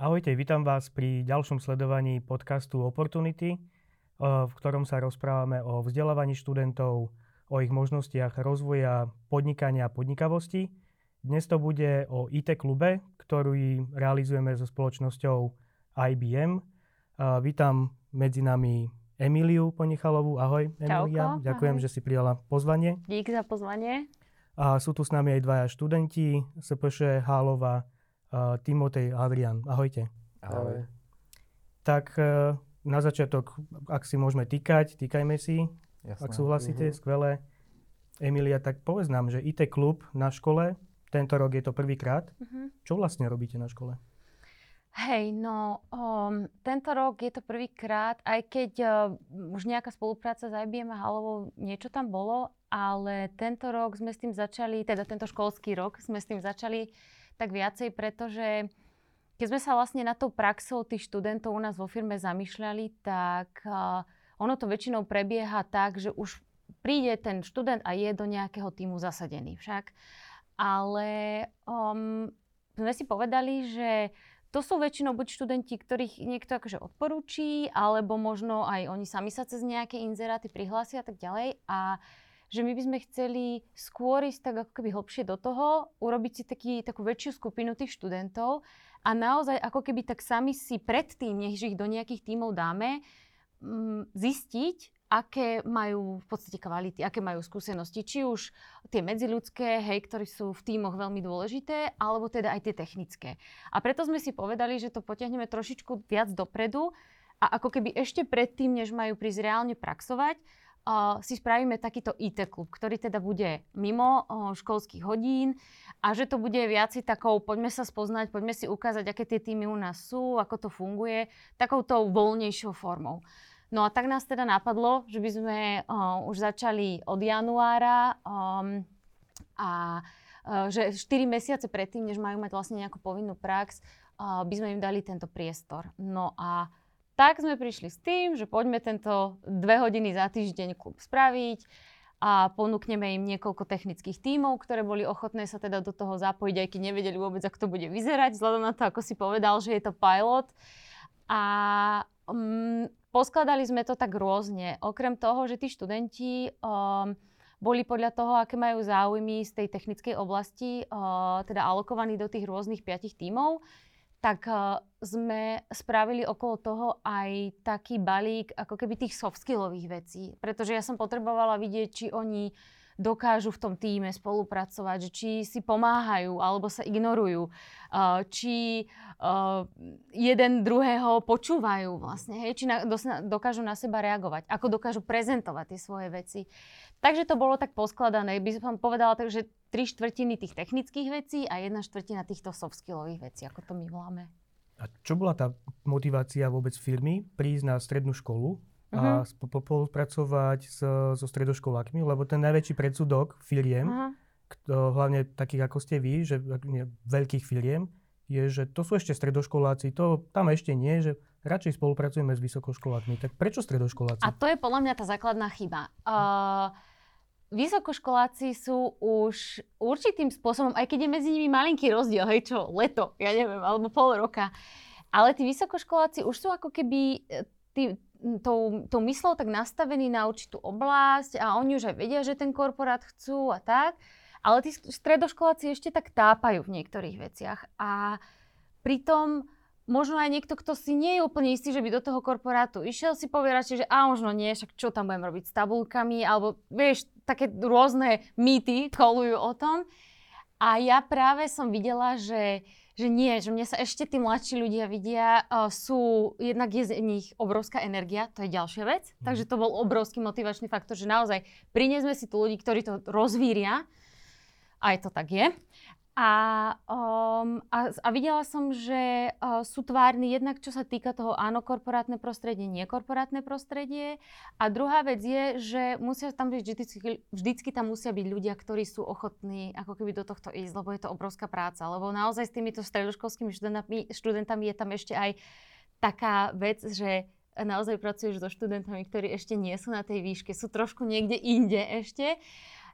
Ahojte, vítam vás pri ďalšom sledovaní podcastu Opportunity, eh, v ktorom sa rozprávame o vzdelávaní študentov, o ich možnostiach rozvoja podnikania a podnikavosti. Dnes to bude o IT klube, ktorý realizujeme so spoločnosťou IBM. Vítam medzi nami Emíliu Ponichalovú. Ahoj, Emília. Čauko, Ďakujem, ahoj. že si prijala pozvanie. Dík za pozvanie. A sú tu s nami aj dvaja študenti, SPŠ Hálova, Timotej a Adrian. Ahojte. Ahoj. Tak uh, na začiatok, ak si môžeme týkať, týkajme si, Jasné. ak súhlasíte, Mhm. skvelé. Emilia, tak povedz nám, že IT klub na škole, tento rok je to prvýkrát. Uh-huh. Čo vlastne robíte na škole? Hej, no um, tento rok je to prvýkrát, aj keď uh, už nejaká spolupráca s IBM a Halovou niečo tam bolo, ale tento rok sme s tým začali, teda tento školský rok sme s tým začali tak viacej, pretože keď sme sa vlastne na tou praxou tých študentov u nás vo firme zamýšľali, tak uh, ono to väčšinou prebieha tak, že už príde ten študent a je do nejakého týmu zasadený však. Ale um, sme si povedali, že to sú väčšinou buď študenti, ktorých niekto akože odporúči, alebo možno aj oni sami sa cez nejaké inzeráty prihlásia a tak ďalej. A že my by sme chceli skôr ísť tak ako keby hlbšie do toho, urobiť si taký, takú väčšiu skupinu tých študentov a naozaj ako keby tak sami si predtým, než ich do nejakých tímov dáme, mm, zistiť, aké majú v podstate kvality, aké majú skúsenosti, či už tie medziľudské, hej, ktoré sú v tímoch veľmi dôležité, alebo teda aj tie technické. A preto sme si povedali, že to potiahneme trošičku viac dopredu a ako keby ešte predtým, než majú prísť reálne praxovať, si spravíme takýto IT klub, ktorý teda bude mimo školských hodín a že to bude viacej takou, poďme sa spoznať, poďme si ukázať, aké tie týmy u nás sú, ako to funguje, takouto voľnejšou formou. No a tak nás teda napadlo, že by sme uh, už začali od januára um, a uh, že 4 mesiace predtým, než majú mať vlastne nejakú povinnú prax, uh, by sme im dali tento priestor. No a tak sme prišli s tým, že poďme tento dve hodiny za týždeň klub spraviť a ponúkneme im niekoľko technických tímov, ktoré boli ochotné sa teda do toho zapojiť, aj keď nevedeli vôbec, ako to bude vyzerať, vzhľadom na to, ako si povedal, že je to pilot. A um, poskladali sme to tak rôzne. Okrem toho, že tí študenti um, boli podľa toho, aké majú záujmy z tej technickej oblasti, uh, teda alokovaní do tých rôznych piatich tímov, tak uh, sme spravili okolo toho aj taký balík ako keby tých soft skillových vecí. Pretože ja som potrebovala vidieť, či oni dokážu v tom týme spolupracovať, či si pomáhajú alebo sa ignorujú, uh, či uh, jeden druhého počúvajú vlastne, hej, či dokážu na seba reagovať, ako dokážu prezentovať tie svoje veci. Takže to bolo tak poskladané, by som povedala tak, že tri štvrtiny tých technických vecí a jedna štvrtina týchto soft vecí, ako to my voláme. A čo bola tá motivácia vôbec firmy prísť na strednú školu a Mhm. spolupracovať so, so stredoškolákmi, lebo ten najväčší predsudok firiem, Aha. kto, hlavne takých ako ste vy, že nie, veľkých firiem, je, že to sú ešte stredoškoláci, to tam ešte nie, že radšej spolupracujeme s vysokoškolákmi. Tak prečo stredoškoláci? A to je podľa mňa tá základná chyba. Uh, vysokoškoláci sú už určitým spôsobom, aj keď je medzi nimi malinký rozdiel, hej čo, leto, ja neviem, alebo pol roka, ale tí vysokoškoláci už sú ako keby e, tí, tou, tou myslou tak nastavení na určitú oblasť a oni už aj vedia, že ten korporát chcú a tak, ale tí stredoškoláci ešte tak tápajú v niektorých veciach a pritom možno aj niekto, kto si nie je úplne istý, že by do toho korporátu išiel, si povie radšej, že a možno nie, však čo tam budem robiť s tabulkami, alebo vieš, také rôzne mýty kolujú o tom. A ja práve som videla, že, že nie, že mne sa ešte tí mladší ľudia vidia, uh, sú, jednak je z nich obrovská energia, to je ďalšia vec, Mhm. takže to bol obrovský motivačný faktor, že naozaj priniesme si tu ľudí, ktorí to rozvíria, aj to tak je. A, um, a, a videla som, že uh, sú tvárni jednak, čo sa týka toho áno, korporátne prostredie, nie korporátne prostredie. A druhá vec je, že musia tam byť vždycky, vždycky tam musia byť ľudia, ktorí sú ochotní ako keby do tohto ísť, lebo je to obrovská práca. Lebo naozaj s týmito stredoškolskými študentami, študentami je tam ešte aj taká vec, že naozaj pracuješ so študentami, ktorí ešte nie sú na tej výške, sú trošku niekde inde ešte.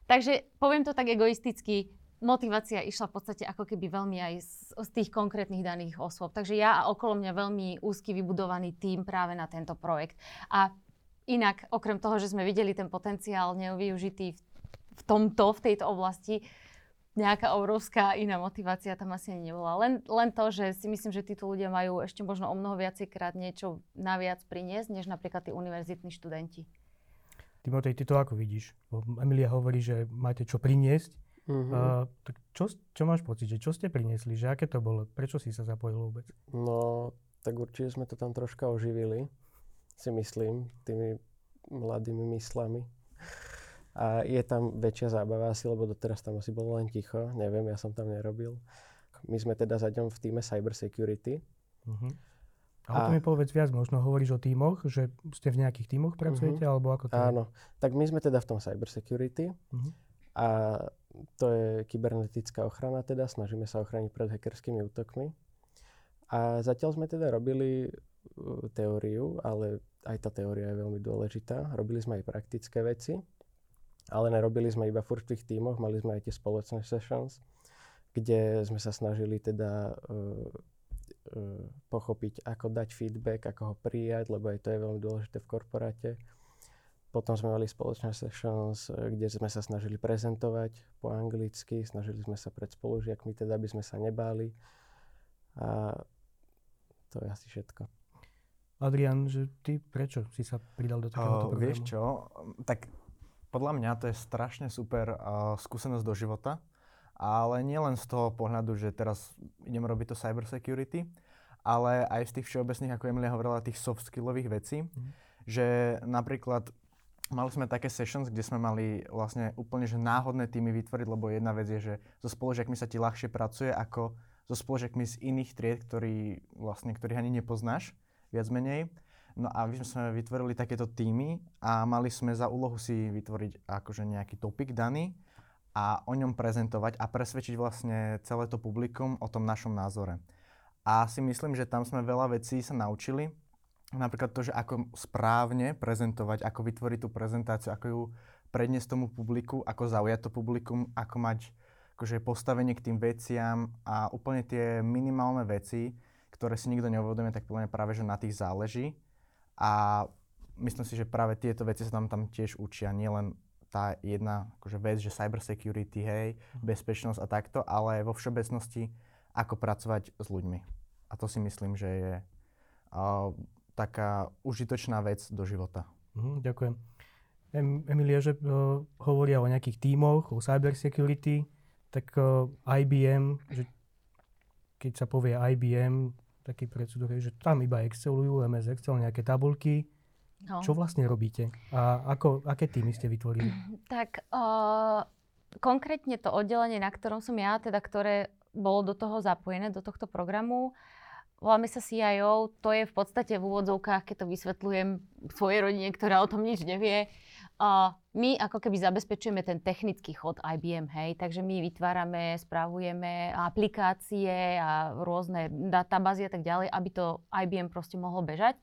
Takže poviem to tak egoisticky, motivácia išla v podstate ako keby veľmi aj z, z tých konkrétnych daných osôb. Takže ja a okolo mňa veľmi úzky vybudovaný tým práve na tento projekt. A inak, okrem toho, že sme videli ten potenciál nevyužitý v, v tomto, v tejto oblasti, nejaká obrovská iná motivácia tam asi ani nebola. Len, len to, že si myslím, že títo ľudia majú ešte možno o mnoho viacejkrát niečo naviac priniesť, než napríklad tí univerzitní študenti. Timotej, ty to ako vidíš? Emilia hovorí, že máte čo priniesť. Uh-huh. Uh, tak čo, čo máš pocit, že čo ste priniesli, že aké to bolo? Prečo si sa zapojil vôbec? No, tak určite sme to tam troška oživili, si myslím, tými mladými myslami. A je tam väčšia zábava asi, lebo doteraz tam asi bolo len ticho. Neviem, ja som tam nerobil. My sme teda zaďom v týme Cyber Security. Uh-huh. A o tom mi povedz viac, možno hovoríš o týmoch, že ste v nejakých týmoch pracujete, uh-huh. alebo ako to Áno, tak my sme teda v tom Cyber Security uh-huh. a to je kybernetická ochrana teda, snažíme sa ochrániť pred hackerskými útokmi. A zatiaľ sme teda robili uh, teóriu, ale aj tá teória je veľmi dôležitá. Robili sme aj praktické veci ale nerobili sme iba v tých tímoch, mali sme aj tie spoločné sessions, kde sme sa snažili teda uh, uh, pochopiť, ako dať feedback, ako ho prijať, lebo aj to je veľmi dôležité v korporáte. Potom sme mali spoločné sessions, e, kde sme sa snažili prezentovať po anglicky, snažili sme sa pred spolužiakmi, teda aby sme sa nebáli. A to je asi všetko. Adrian, že ty prečo si sa pridal do takéhoto programu? Vieš čo, tak podľa mňa to je strašne super uh, skúsenosť do života, ale nielen z toho pohľadu, že teraz idem robiť to cyber security, ale aj z tých všeobecných, ako Emilia hovorila, tých soft skillových vecí, mm. že napríklad mali sme také sessions, kde sme mali vlastne úplne že náhodné týmy vytvoriť, lebo jedna vec je, že so spoložiakmi sa ti ľahšie pracuje ako so spoložiakmi z iných tried, ktorý, vlastne, ktorých ani nepoznáš, viac menej. No a my sme vytvorili takéto týmy a mali sme za úlohu si vytvoriť akože nejaký topik daný a o ňom prezentovať a presvedčiť vlastne celé to publikum o tom našom názore. A si myslím, že tam sme veľa vecí sa naučili. Napríklad to, že ako správne prezentovať, ako vytvoriť tú prezentáciu, ako ju predniesť tomu publiku, ako zaujať to publikum, ako mať akože postavenie k tým veciam a úplne tie minimálne veci, ktoré si nikto neuvedomuje, tak podľa práve, že na tých záleží. A myslím si, že práve tieto veci sa tam, tam tiež učia, nielen tá jedna akože vec, že cyber security, hej, mhm. bezpečnosť a takto, ale vo všeobecnosti ako pracovať s ľuďmi. A to si myslím, že je uh, taká užitočná vec do života. Mm, ďakujem. Em, Emilia, že uh, hovoria o nejakých tímoch, o cyber security, tak uh, IBM, že keď sa povie IBM, taký predsudok, že tam iba Excelujú, MS Excel, nejaké tabulky. No. Čo vlastne robíte? A ako, aké týmy ste vytvorili? Tak uh, konkrétne to oddelenie, na ktorom som ja, teda ktoré bolo do toho zapojené, do tohto programu, voláme sa CIO, to je v podstate v úvodzovkách, keď to vysvetľujem svojej rodine, ktorá o tom nič nevie, Uh, my ako keby zabezpečujeme ten technický chod IBM, hej, takže my vytvárame, správujeme aplikácie a rôzne databázy a tak ďalej, aby to IBM proste mohlo bežať.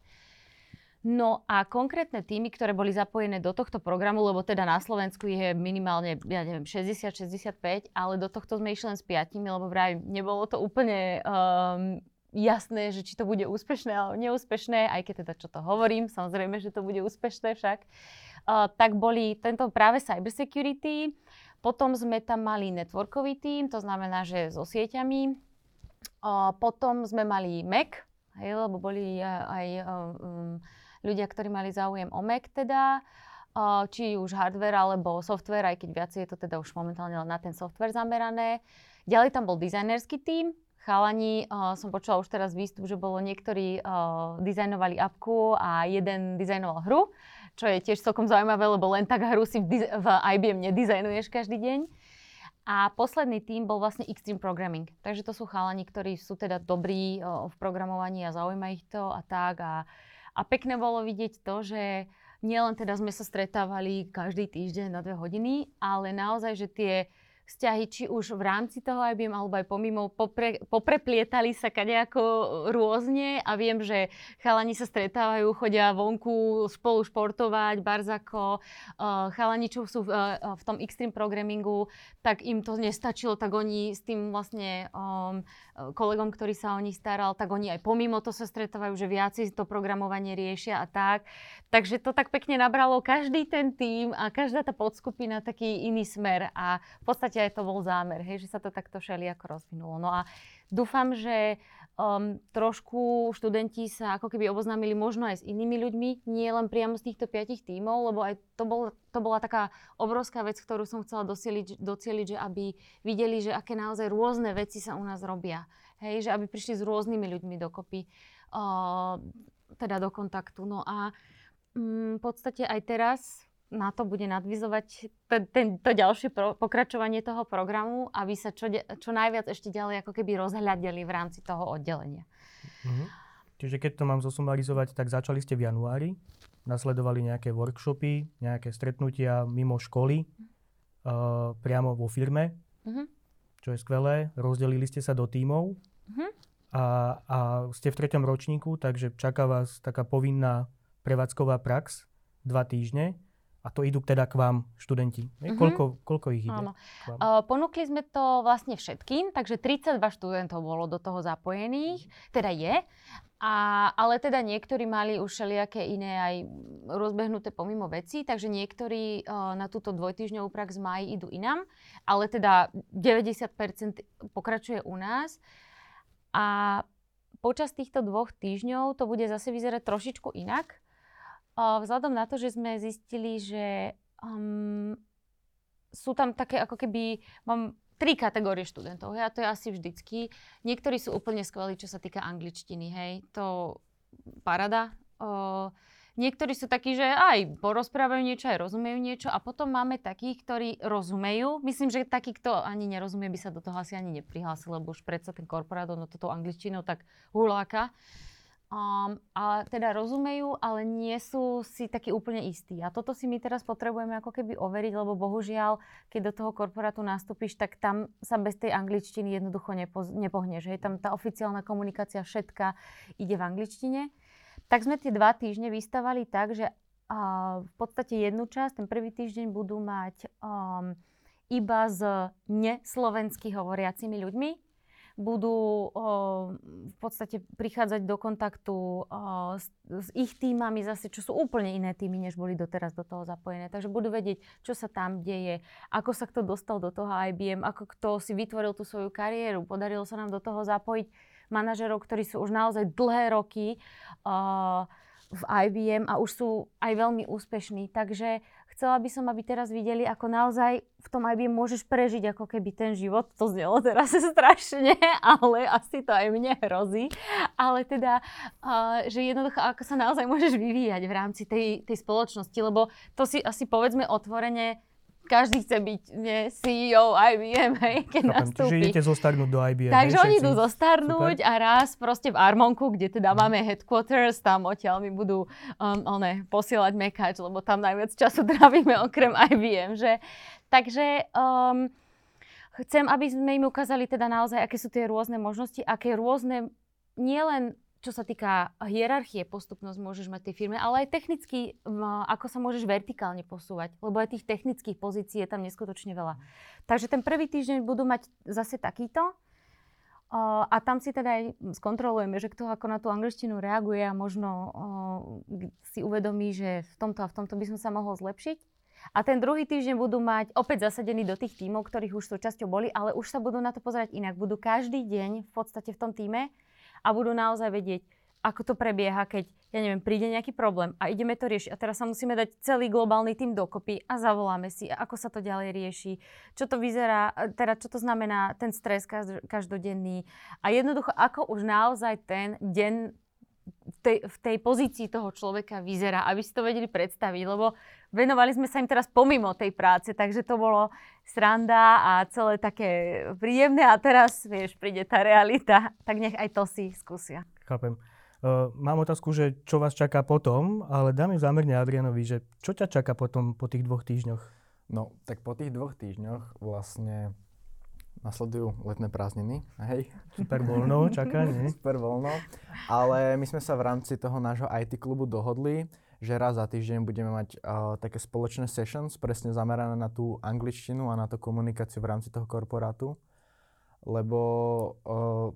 No a konkrétne týmy, ktoré boli zapojené do tohto programu, lebo teda na Slovensku je minimálne, ja neviem, 60-65, ale do tohto sme išli len s piatimi, lebo vraj nebolo to úplne um, jasné, že či to bude úspešné alebo neúspešné, aj keď teda čo to hovorím, samozrejme, že to bude úspešné však tak boli tento práve cybersecurity. Potom sme tam mali networkový tým, to znamená, že so sieťami. Uh, potom sme mali Mac, hej, lebo boli aj um, ľudia, ktorí mali záujem o Mac teda, uh, či už hardware alebo software, aj keď viac je to teda už momentálne len na ten software zamerané. Ďalej tam bol dizajnerský tým, chalani, uh, som počula už teraz výstup, že bolo niektorí uh, dizajnovali apku a jeden dizajnoval hru čo je tiež celkom zaujímavé, lebo len tak hru si v, v IBM nedizajnuješ každý deň. A posledný tým bol vlastne Extreme Programming. Takže to sú chalani, ktorí sú teda dobrí o, v programovaní a zaujíma ich to a tak. A, a pekné bolo vidieť to, že nielen teda sme sa stretávali každý týždeň na dve hodiny, ale naozaj, že tie vzťahy, či už v rámci toho IBM, alebo aj pomimo, popre, popreplietali sa kadejako rôzne. A viem, že chalani sa stretávajú, chodia vonku spolu športovať, barzako, uh, chalani, čo sú v, uh, v tom extreme programmingu, tak im to nestačilo, tak oni s tým vlastne um, kolegom, ktorý sa o nich staral, tak oni aj pomimo to sa stretávajú, že viacej to programovanie riešia a tak. Takže to tak pekne nabralo každý ten tým a každá tá podskupina taký iný smer. A v podstate aj to bol zámer, hej, že sa to takto ako rozvinulo. No a dúfam, že um, trošku študenti sa ako keby oboznámili možno aj s inými ľuďmi, nie len priamo z týchto piatich tímov, lebo aj to, bol, to bola taká obrovská vec, ktorú som chcela docieliť, docieliť, že aby videli, že aké naozaj rôzne veci sa u nás robia. Hej, že aby prišli s rôznymi ľuďmi dokopy, uh, teda do kontaktu. No a um, v podstate aj teraz na to bude nadvizovať ten, ten, to ďalšie pro, pokračovanie toho programu, aby sa čo, čo najviac ešte ďalej ako keby rozhľadeli v rámci toho oddelenia. Mm-hmm. Čiže keď to mám zosumarizovať, tak začali ste v januári, nasledovali nejaké workshopy, nejaké stretnutia mimo školy, uh, priamo vo firme, mm-hmm. čo je skvelé. Rozdelili ste sa do tímov mm-hmm. a, a ste v treťom ročníku, takže čaká vás taká povinná prevádzková prax dva týždne. A to idú teda k vám študenti. Mm-hmm. Koľko, koľko ich ide? Áno. Uh, ponúkli sme to vlastne všetkým, takže 32 študentov bolo do toho zapojených, teda je. A, ale teda niektorí mali už všelijaké iné aj rozbehnuté pomimo veci, takže niektorí uh, na túto dvojtýždňovú prax z maji idú inám, ale teda 90% pokračuje u nás. A počas týchto dvoch týždňov to bude zase vyzerať trošičku inak vzhľadom na to, že sme zistili, že um, sú tam také ako keby, mám tri kategórie študentov, hej, a to je asi vždycky. Niektorí sú úplne skvelí, čo sa týka angličtiny, hej, to parada. Uh, Niektorí sú takí, že aj porozprávajú niečo, aj rozumejú niečo a potom máme takých, ktorí rozumejú. Myslím, že taký, kto ani nerozumie, by sa do toho asi ani neprihlásil, lebo už predsa ten korporát, no toto angličtinou tak huláka. Um, a teda rozumejú, ale nie sú si takí úplne istí. A toto si my teraz potrebujeme ako keby overiť, lebo bohužiaľ, keď do toho korporátu nastúpiš, tak tam sa bez tej angličtiny jednoducho nepo, nepohneš. Hej. Tam tá oficiálna komunikácia všetka ide v angličtine. Tak sme tie dva týždne vystavali tak, že uh, v podstate jednu časť, ten prvý týždeň budú mať um, iba s neslovensky hovoriacimi ľuďmi, budú v podstate prichádzať do kontaktu s, s ich týmami zase, čo sú úplne iné týmy, než boli doteraz do toho zapojené. Takže budú vedieť, čo sa tam deje, ako sa kto dostal do toho IBM, ako kto si vytvoril tú svoju kariéru. Podarilo sa nám do toho zapojiť manažerov, ktorí sú už naozaj dlhé roky o, v IBM a už sú aj veľmi úspešní. Takže chcela by som, aby teraz videli, ako naozaj v tom IBM môžeš prežiť ako keby ten život. To znelo teraz strašne, ale asi to aj mne hrozí. Ale teda, uh, že jednoducho, ako sa naozaj môžeš vyvíjať v rámci tej, tej spoločnosti, lebo to si asi povedzme otvorene, každý chce byť nie, CEO IBM, hej, keď Chápem, nastúpi. Čiže idete zostarnúť do IBM. Takže hej, oni idú zostarnúť Super. a raz proste v Armonku, kde teda mm. máme headquarters, tam odtiaľ mi budú um, one, posielať mekač, lebo tam najviac času trávime okrem IBM, že? Takže um, chcem, aby sme im ukázali teda naozaj, aké sú tie rôzne možnosti, aké rôzne nielen čo sa týka hierarchie, postupnosť môžeš mať tej firme, ale aj technicky, ako sa môžeš vertikálne posúvať, lebo aj tých technických pozícií je tam neskutočne veľa. Takže ten prvý týždeň budú mať zase takýto a tam si teda aj skontrolujeme, že kto ako na tú angličtinu reaguje a možno si uvedomí, že v tomto a v tomto by som sa mohol zlepšiť. A ten druhý týždeň budú mať opäť zasadení do tých tímov, ktorých už súčasťou boli, ale už sa budú na to pozerať inak. Budú každý deň v podstate v tom týme a budú naozaj vedieť, ako to prebieha, keď, ja neviem, príde nejaký problém a ideme to riešiť. A teraz sa musíme dať celý globálny tým dokopy a zavoláme si, ako sa to ďalej rieši, čo to vyzerá, teda čo to znamená ten stres každodenný a jednoducho, ako už naozaj ten deň tej, v tej pozícii toho človeka vyzerá, aby si to vedeli predstaviť, lebo venovali sme sa im teraz pomimo tej práce, takže to bolo sranda a celé také príjemné a teraz, vieš, príde tá realita, tak nech aj to si skúsia. Chápem. Uh, mám otázku, že čo vás čaká potom, ale dám ju zámerne Adrianovi, že čo ťa čaká potom po tých dvoch týždňoch? No, tak po tých dvoch týždňoch vlastne nasledujú letné prázdniny, hej. Super voľno, čaká, nie? Super voľno. Ale my sme sa v rámci toho nášho IT klubu dohodli, že raz za týždeň budeme mať uh, také spoločné sessions, presne zamerané na tú angličtinu a na tú komunikáciu v rámci toho korporátu. Lebo uh,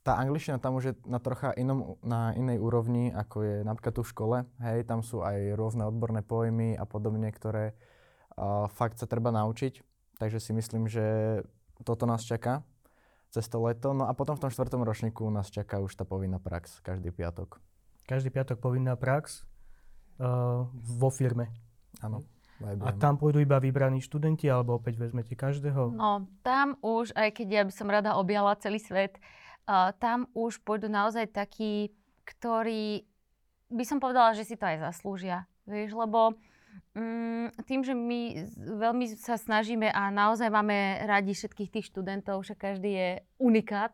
tá angličtina tam už je na trocha inom, na inej úrovni, ako je napríklad tu v škole. Hej, tam sú aj rôzne odborné pojmy a podobne, ktoré uh, fakt sa treba naučiť. Takže si myslím, že toto nás čaká cez to leto. No a potom v tom štvrtom ročníku nás čaká už tá povinná prax každý piatok. Každý piatok povinná prax uh, vo firme. Áno. A tam pôjdu iba vybraní študenti, alebo opäť vezmete každého? No, tam už, aj keď ja by som rada objala celý svet, uh, tam už pôjdu naozaj takí, ktorí by som povedala, že si to aj zaslúžia. Vieš, lebo tým, že my veľmi sa snažíme a naozaj máme radi všetkých tých študentov, že každý je unikát,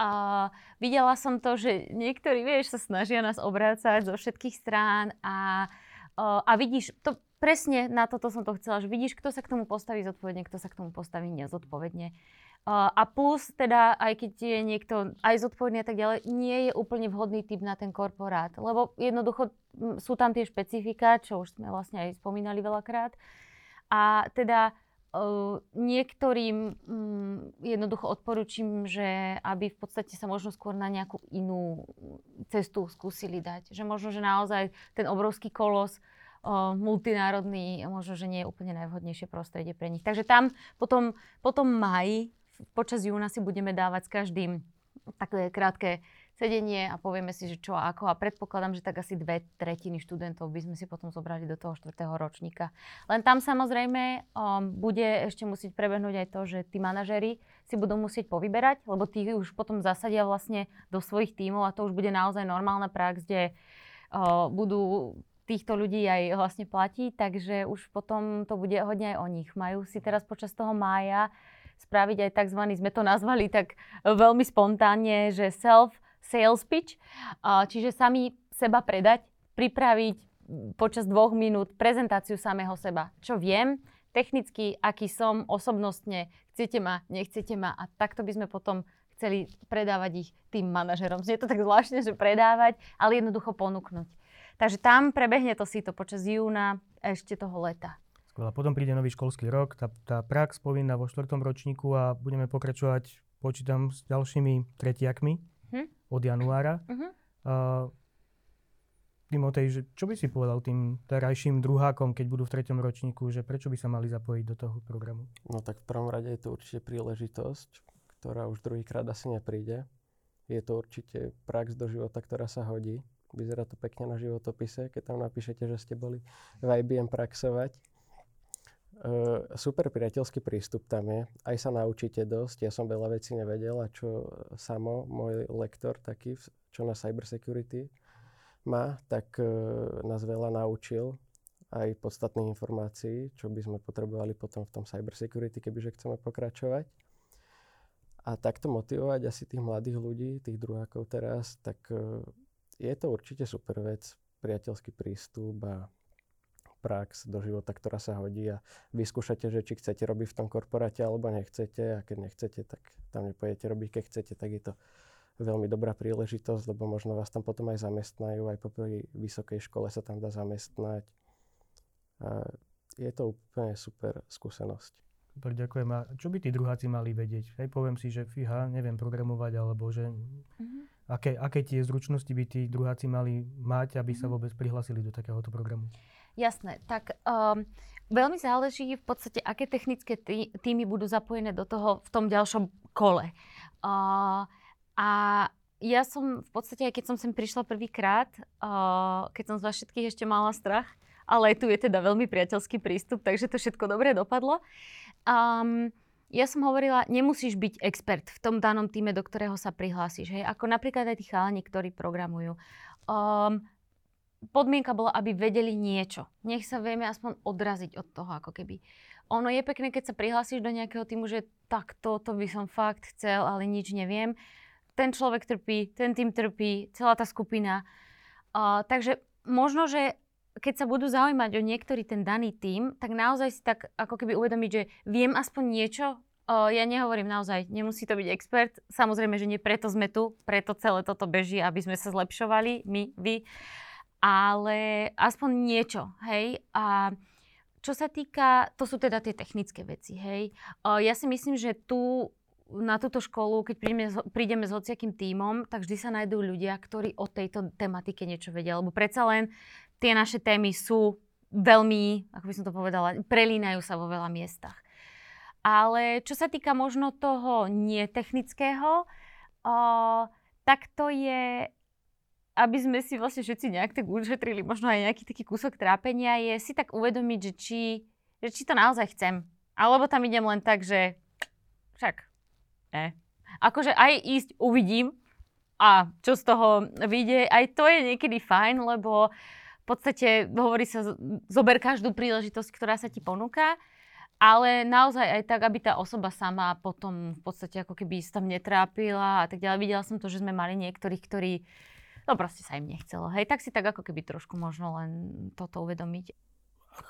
a videla som to, že niektorí, vieš, sa snažia nás obrácať zo všetkých strán a, a vidíš, to presne na toto som to chcela, že vidíš, kto sa k tomu postaví zodpovedne, kto sa k tomu postaví nezodpovedne. A plus teda, aj keď je niekto aj zodpovedný a tak ďalej, nie je úplne vhodný typ na ten korporát. Lebo jednoducho sú tam tie špecifika, čo už sme vlastne aj spomínali veľakrát. A teda Uh, niektorým um, jednoducho odporúčim, že aby v podstate sa možno skôr na nejakú inú cestu skúsili dať. Že možno, že naozaj ten obrovský kolos uh, multinárodný, možno, že nie je úplne najvhodnejšie prostredie pre nich. Takže tam potom, potom maj, počas júna si budeme dávať s každým také krátke sedenie a povieme si, že čo a ako. A predpokladám, že tak asi dve tretiny študentov by sme si potom zobrali do toho štvrtého ročníka. Len tam samozrejme um, bude ešte musieť prebehnúť aj to, že tí manažéri si budú musieť povyberať, lebo tí už potom zasadia vlastne do svojich tímov a to už bude naozaj normálna prax, kde uh, budú týchto ľudí aj vlastne platiť, takže už potom to bude hodne aj o nich. Majú si teraz počas toho mája spraviť aj tzv. sme to nazvali tak veľmi spontánne, že self sales pitch, čiže sami seba predať, pripraviť počas dvoch minút prezentáciu samého seba. Čo viem, technicky, aký som, osobnostne, chcete ma, nechcete ma a takto by sme potom chceli predávať ich tým manažerom. Znie to tak zvláštne, že predávať, ale jednoducho ponúknuť. Takže tam prebehne to si to počas júna ešte toho leta. Skvelá. Potom príde nový školský rok, tá, tá prax povinná vo štvrtom ročníku a budeme pokračovať, počítam, s ďalšími tretiakmi hm? od januára. Uh-huh. Uh, Timotej, že čo by si povedal tým terajším druhákom, keď budú v treťom ročníku, že prečo by sa mali zapojiť do toho programu? No tak v prvom rade je to určite príležitosť, ktorá už druhýkrát asi nepríde. Je to určite prax do života, ktorá sa hodí. Vyzerá to pekne na životopise, keď tam napíšete, že ste boli v IBM praxovať. Uh, super priateľský prístup tam je. Aj sa naučíte dosť. Ja som veľa vecí nevedel a čo samo môj lektor taký, čo na cybersecurity má, tak uh, nás veľa naučil aj podstatných informácií, čo by sme potrebovali potom v tom cybersecurity, kebyže chceme pokračovať. A takto motivovať asi tých mladých ľudí, tých druhákov teraz, tak uh, je to určite super vec, priateľský prístup a prax do života, ktorá sa hodí a vyskúšate, že či chcete robiť v tom korporáte alebo nechcete a keď nechcete, tak tam nepojete robiť, keď chcete, tak je to veľmi dobrá príležitosť, lebo možno vás tam potom aj zamestnajú, aj po prvej vysokej škole sa tam dá zamestnať. A je to úplne super skúsenosť. Super, ďakujem. A čo by tí druháci mali vedieť? Hej, poviem si, že fíha, neviem programovať, alebo že mm-hmm. Aké, aké tie zručnosti by tí druháci mali mať, aby sa mhm. vôbec prihlásili do takéhoto programu? Jasné, tak um, veľmi záleží v podstate, aké technické tý, týmy budú zapojené do toho v tom ďalšom kole. Uh, a ja som v podstate, aj keď som sem prišla prvýkrát, uh, keď som z vás všetkých ešte mala strach, ale tu je teda veľmi priateľský prístup, takže to všetko dobre dopadlo. Um, ja som hovorila, nemusíš byť expert v tom danom týme, do ktorého sa prihlásiš. Hej? Ako napríklad aj tí chalani, ktorí programujú. Um, podmienka bola, aby vedeli niečo. Nech sa vieme aspoň odraziť od toho, ako keby. Ono je pekné, keď sa prihlásiš do nejakého týmu, že takto, to by som fakt chcel, ale nič neviem. Ten človek trpí, ten tým trpí, celá tá skupina. Uh, takže možno, že keď sa budú zaujímať o niektorý ten daný tím, tak naozaj si tak ako keby uvedomiť, že viem aspoň niečo, o, ja nehovorím naozaj, nemusí to byť expert, samozrejme, že nie preto sme tu, preto celé toto beží, aby sme sa zlepšovali, my, vy, ale aspoň niečo, hej. A čo sa týka, to sú teda tie technické veci, hej. O, ja si myslím, že tu na túto školu, keď prídeme, prídeme s hociakým tímom, tak vždy sa nájdú ľudia, ktorí o tejto tematike niečo vedia. Lebo predsa len tie naše témy sú veľmi, ako by som to povedala, prelínajú sa vo veľa miestach. Ale čo sa týka možno toho netechnického, o, tak to je, aby sme si vlastne všetci nejak tak ušetrili možno aj nejaký taký kúsok trápenia, je si tak uvedomiť, že či, že či to naozaj chcem. Alebo tam idem len tak, že však ne. Akože aj ísť uvidím a čo z toho vyjde, aj to je niekedy fajn, lebo v podstate hovorí sa, zober každú príležitosť, ktorá sa ti ponúka, ale naozaj aj tak, aby tá osoba sama potom v podstate ako keby sa tam netrápila a tak ďalej. Videla som to, že sme mali niektorých, ktorí no proste sa im nechcelo. Hej, tak si tak ako keby trošku možno len toto uvedomiť.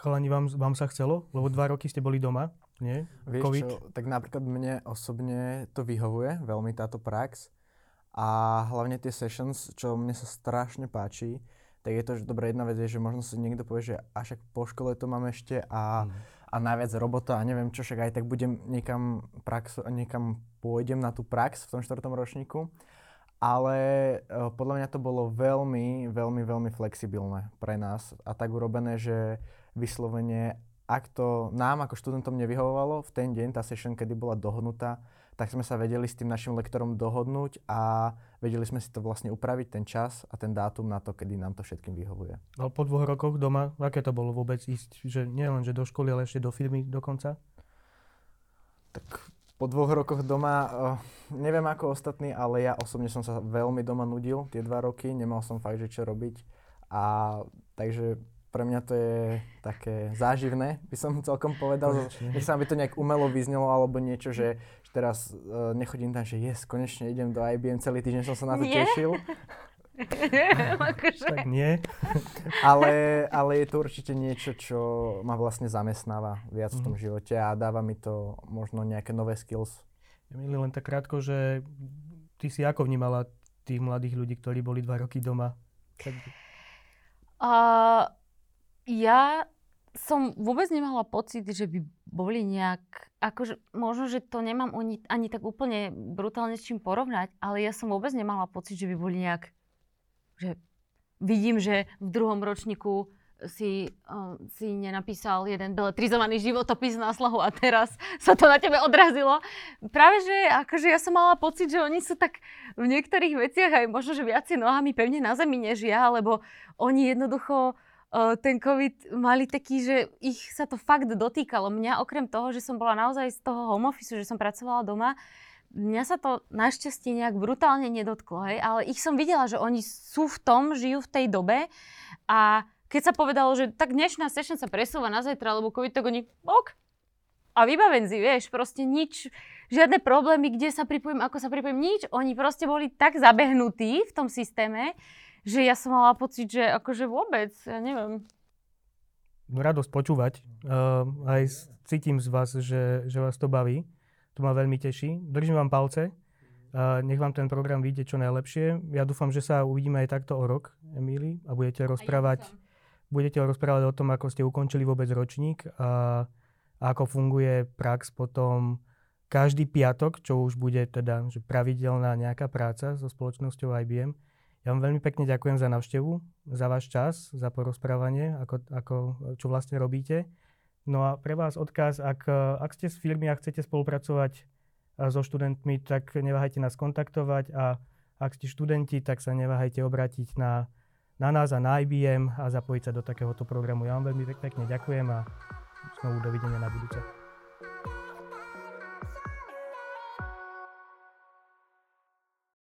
Chalani, vám, vám sa chcelo? Lebo dva roky ste boli doma, nie? Vieš COVID. čo, tak napríklad mne osobne to vyhovuje, veľmi táto prax. A hlavne tie sessions, čo mne sa strašne páči, tak je to, že dobrá jedna vec je, že možno si niekto povie, že až po škole to mám ešte a, mm. a najviac robota a neviem čo, však aj tak budem niekam, prax, niekam pôjdem na tú prax v tom štvrtom ročníku. Ale uh, podľa mňa to bolo veľmi, veľmi, veľmi flexibilné pre nás a tak urobené, že vyslovene, ak to nám ako študentom nevyhovovalo v ten deň, tá session, kedy bola dohodnutá, tak sme sa vedeli s tým našim lektorom dohodnúť a vedeli sme si to vlastne upraviť, ten čas a ten dátum na to, kedy nám to všetkým vyhovuje. Ale po dvoch rokoch doma, aké to bolo vôbec ísť, že nie len že do školy, ale ešte do firmy dokonca? Tak po dvoch rokoch doma, uh, neviem ako ostatní, ale ja osobne som sa veľmi doma nudil tie dva roky, nemal som fakt, že čo robiť. A takže pre mňa to je také záživné, by som celkom povedal. Nech sa by to nejak umelo vyznelo, alebo niečo, že teraz uh, nechodím tam, že yes, konečne idem do IBM, celý týždeň som sa na to Nie? tešil. akože. tak nie. ale, ale je to určite niečo, čo ma vlastne zamestnáva viac mm. v tom mhm. živote a dáva mi to možno nejaké nové skills. Emily, len tak krátko, že ty si ako vnímala tých mladých ľudí, ktorí boli dva roky doma? Tak... Uh, ja som vôbec nemala pocit, že by boli nejak, akože možno, že to nemám ani, ani tak úplne brutálne s čím porovnať, ale ja som vôbec nemala pocit, že by boli nejak, že vidím, že v druhom ročníku si, uh, si nenapísal jeden beletrizovaný životopis na slahu a teraz sa to na tebe odrazilo. Práve, že akože ja som mala pocit, že oni sú tak v niektorých veciach aj možno, že viacej nohami pevne na zemi než ja, lebo oni jednoducho ten COVID mali taký, že ich sa to fakt dotýkalo. Mňa okrem toho, že som bola naozaj z toho home office, že som pracovala doma, mňa sa to našťastie nejak brutálne nedotklo, hej, ale ich som videla, že oni sú v tom, žijú v tej dobe a keď sa povedalo, že tak dnešná session sa presúva na zajtra, lebo COVID, tak oni, ok, a vybavenzi, vieš, proste nič, žiadne problémy, kde sa pripojím, ako sa pripojím, nič. Oni proste boli tak zabehnutí v tom systéme, že ja som mala pocit, že akože vôbec, ja neviem. No, radosť počúvať. Uh, aj cítim z vás, že, že vás to baví. To ma veľmi teší. Držím vám palce. Uh, nech vám ten program vyjde čo najlepšie. Ja dúfam, že sa uvidíme aj takto o rok, Emíli, a budete rozprávať, ja budete rozprávať o tom, ako ste ukončili vôbec ročník a, a ako funguje prax potom každý piatok, čo už bude teda že pravidelná nejaká práca so spoločnosťou IBM. Ja vám veľmi pekne ďakujem za návštevu, za váš čas, za porozprávanie, ako, ako, čo vlastne robíte. No a pre vás odkaz, ak, ak ste s firmy a chcete spolupracovať so študentmi, tak neváhajte nás kontaktovať a ak ste študenti, tak sa neváhajte obrátiť na, na nás a na IBM a zapojiť sa do takéhoto programu. Ja vám veľmi pekne ďakujem a znovu dovidenia na budúce.